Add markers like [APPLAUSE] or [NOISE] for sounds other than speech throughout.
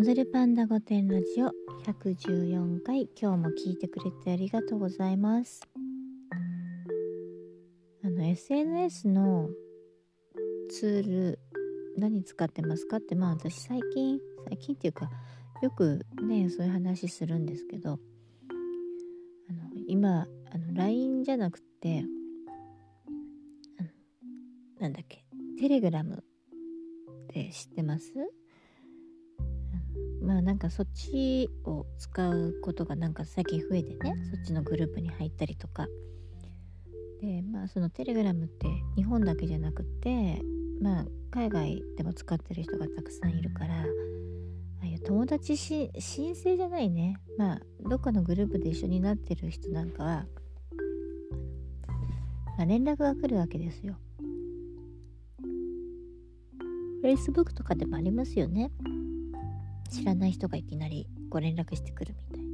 踊るパンダ御殿ラジオ114回。今日も聞いてくれてありがとうございます。あの SNS のツール何使ってますかってまあ私最近最近っていうかよくねそういう話するんですけどあの今あの LINE じゃなくてなんだっけテレグラムって知ってます？なんかそっちを使うことがなんか最近増えてねそっちのグループに入ったりとか。でまあそのテレグラムって日本だけじゃなくてまあ海外でも使ってる人がたくさんいるからああいう友達し申請じゃないね。まあどっかのグループで一緒になってる人なんかは、まあ、連絡が来るわけですよ。Facebook とかでもありますよね知らない人がいきなりご連絡してくるみたいな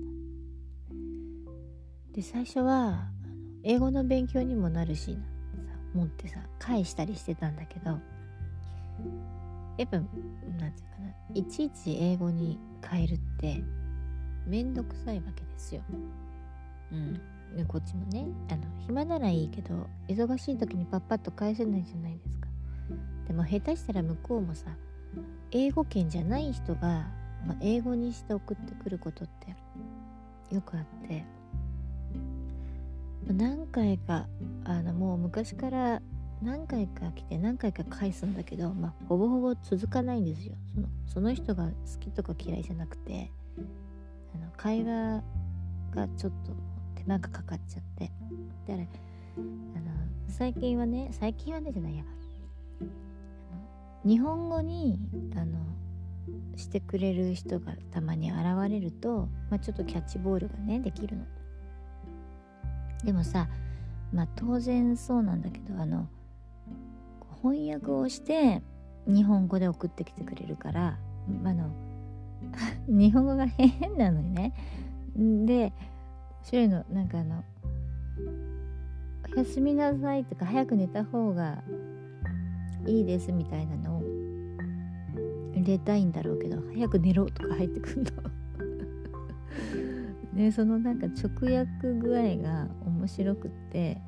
で最初は英語の勉強にもなるしなさ思ってさ返したりしてたんだけどやっぱ何て言うかないちいち英語に変えるってめんどくさいわけですよ。うん。でこっちもねあの暇ならいいけど忙しい時にパッパッと返せないじゃないですか。でも下手したら向こうもさ英語圏じゃない人が、まあ、英語にして送ってくることってよくあって何回かあのもう昔から何回か来て何回か返すんだけど、まあ、ほぼほぼ続かないんですよ。そのその人が好きとか嫌いじゃなくてあの会話がちょっと手間がかかっちゃって。だからあの最近はね最近はねじゃないや。日本語にあのしてくれる人がたまに現れると、まあ、ちょっとキャッチボールがねできるの。でもさまあ当然そうなんだけどあの翻訳をして日本語で送ってきてくれるからあの [LAUGHS] 日本語が変なのにねで面白いのなんかあの「おやすみなさい」とか「早く寝た方がいいですみたいなのを入れたいんだろうけど早く寝ろとか入ってくるの [LAUGHS] ねそのなんか直訳具合が面白くって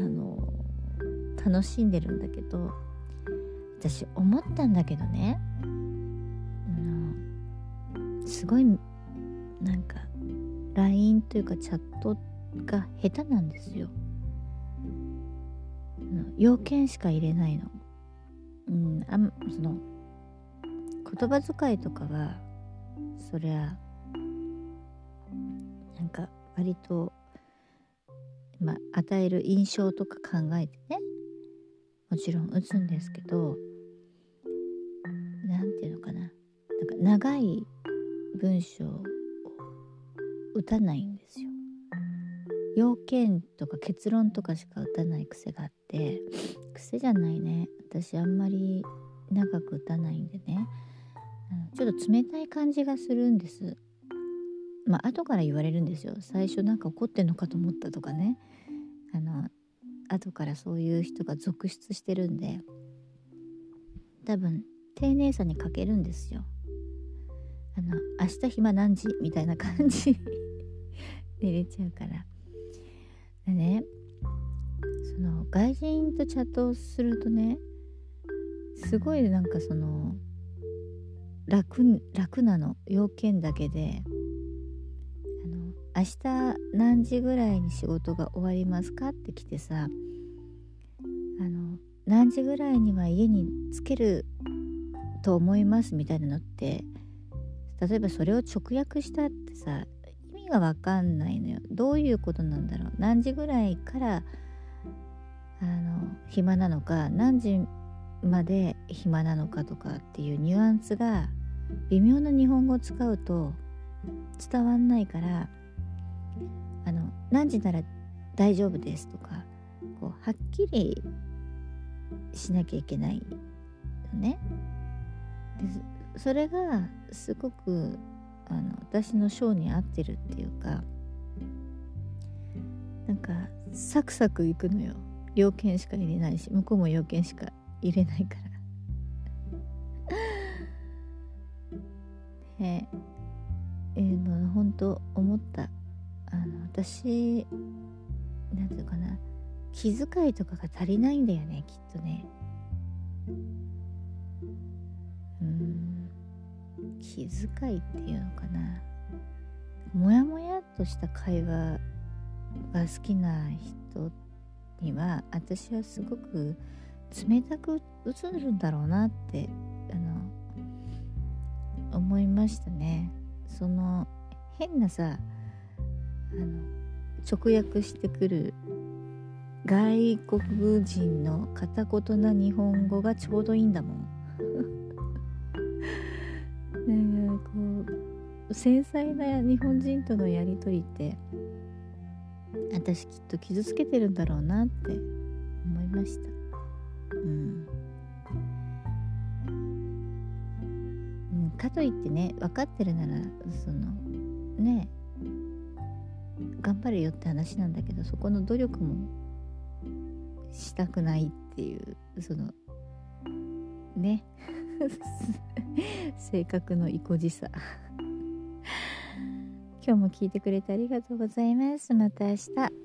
あの楽しんでるんだけど私思ったんだけどねあのすごいなんか LINE というかチャットが下手なんですよ。要件しか入れないの。うん、あその言葉遣いとかはそりゃなんか割と、ま、与える印象とか考えてねもちろん打つんですけど何て言うのかななんか長い文章を打たないん。要件とか結論とかしか打たない癖があって癖じゃないね。私あんまり長く打たないんでね。ちょっと冷たい感じがするんです。まあ後から言われるんですよ。最初なんか怒ってんのかと思ったとかね。あの後からそういう人が続出してるんで。多分丁寧さに欠けるんですよ。あの明日暇何時みたいな感じ。[LAUGHS] で入れちゃうから。でねその外人とチャットをするとねすごいなんかその楽楽なの。要件だけで。あの明日何時ぐらいに仕事が終わりますかって来てさあの何時ぐらいには家に着けると思いますみたいなのって例えばそれを直訳したってさ味が分かんないのよどういうことなんだろう何時ぐらいからあの暇なのか何時まで暇なのかとかっていうニュアンスが微妙な日本語を使うと伝わんないからあの何時なら大丈夫ですとかこうはっきりしなきゃいけないのね。でそれがすごくあの私の性に合ってるっていうかなんかサクサクいくのよ。要件しか入れないし向こうも要件しか入れないから。[LAUGHS] ねえー、もう本当思った。あの私なんていうかな。気遣いとかが足りないんだよねきっとね。うん。気遣いっていうのかなモヤモヤっとした会話が好きな人には私はすごく冷たく映るんだろうなってあの思いましたねその変なさあの直訳してくる外国人の片言な日本語がちょうどいいんだもん。なんかこう繊細な日本人とのやり取りって私きっと傷つけてるんだろうなって思いました。うん、かといってね分かってるならそのね頑張れよって話なんだけどそこの努力もしたくないっていうそのね [LAUGHS] 性格のいこじさ。[LAUGHS] 今日も聞いてくれてありがとうございます。また明日。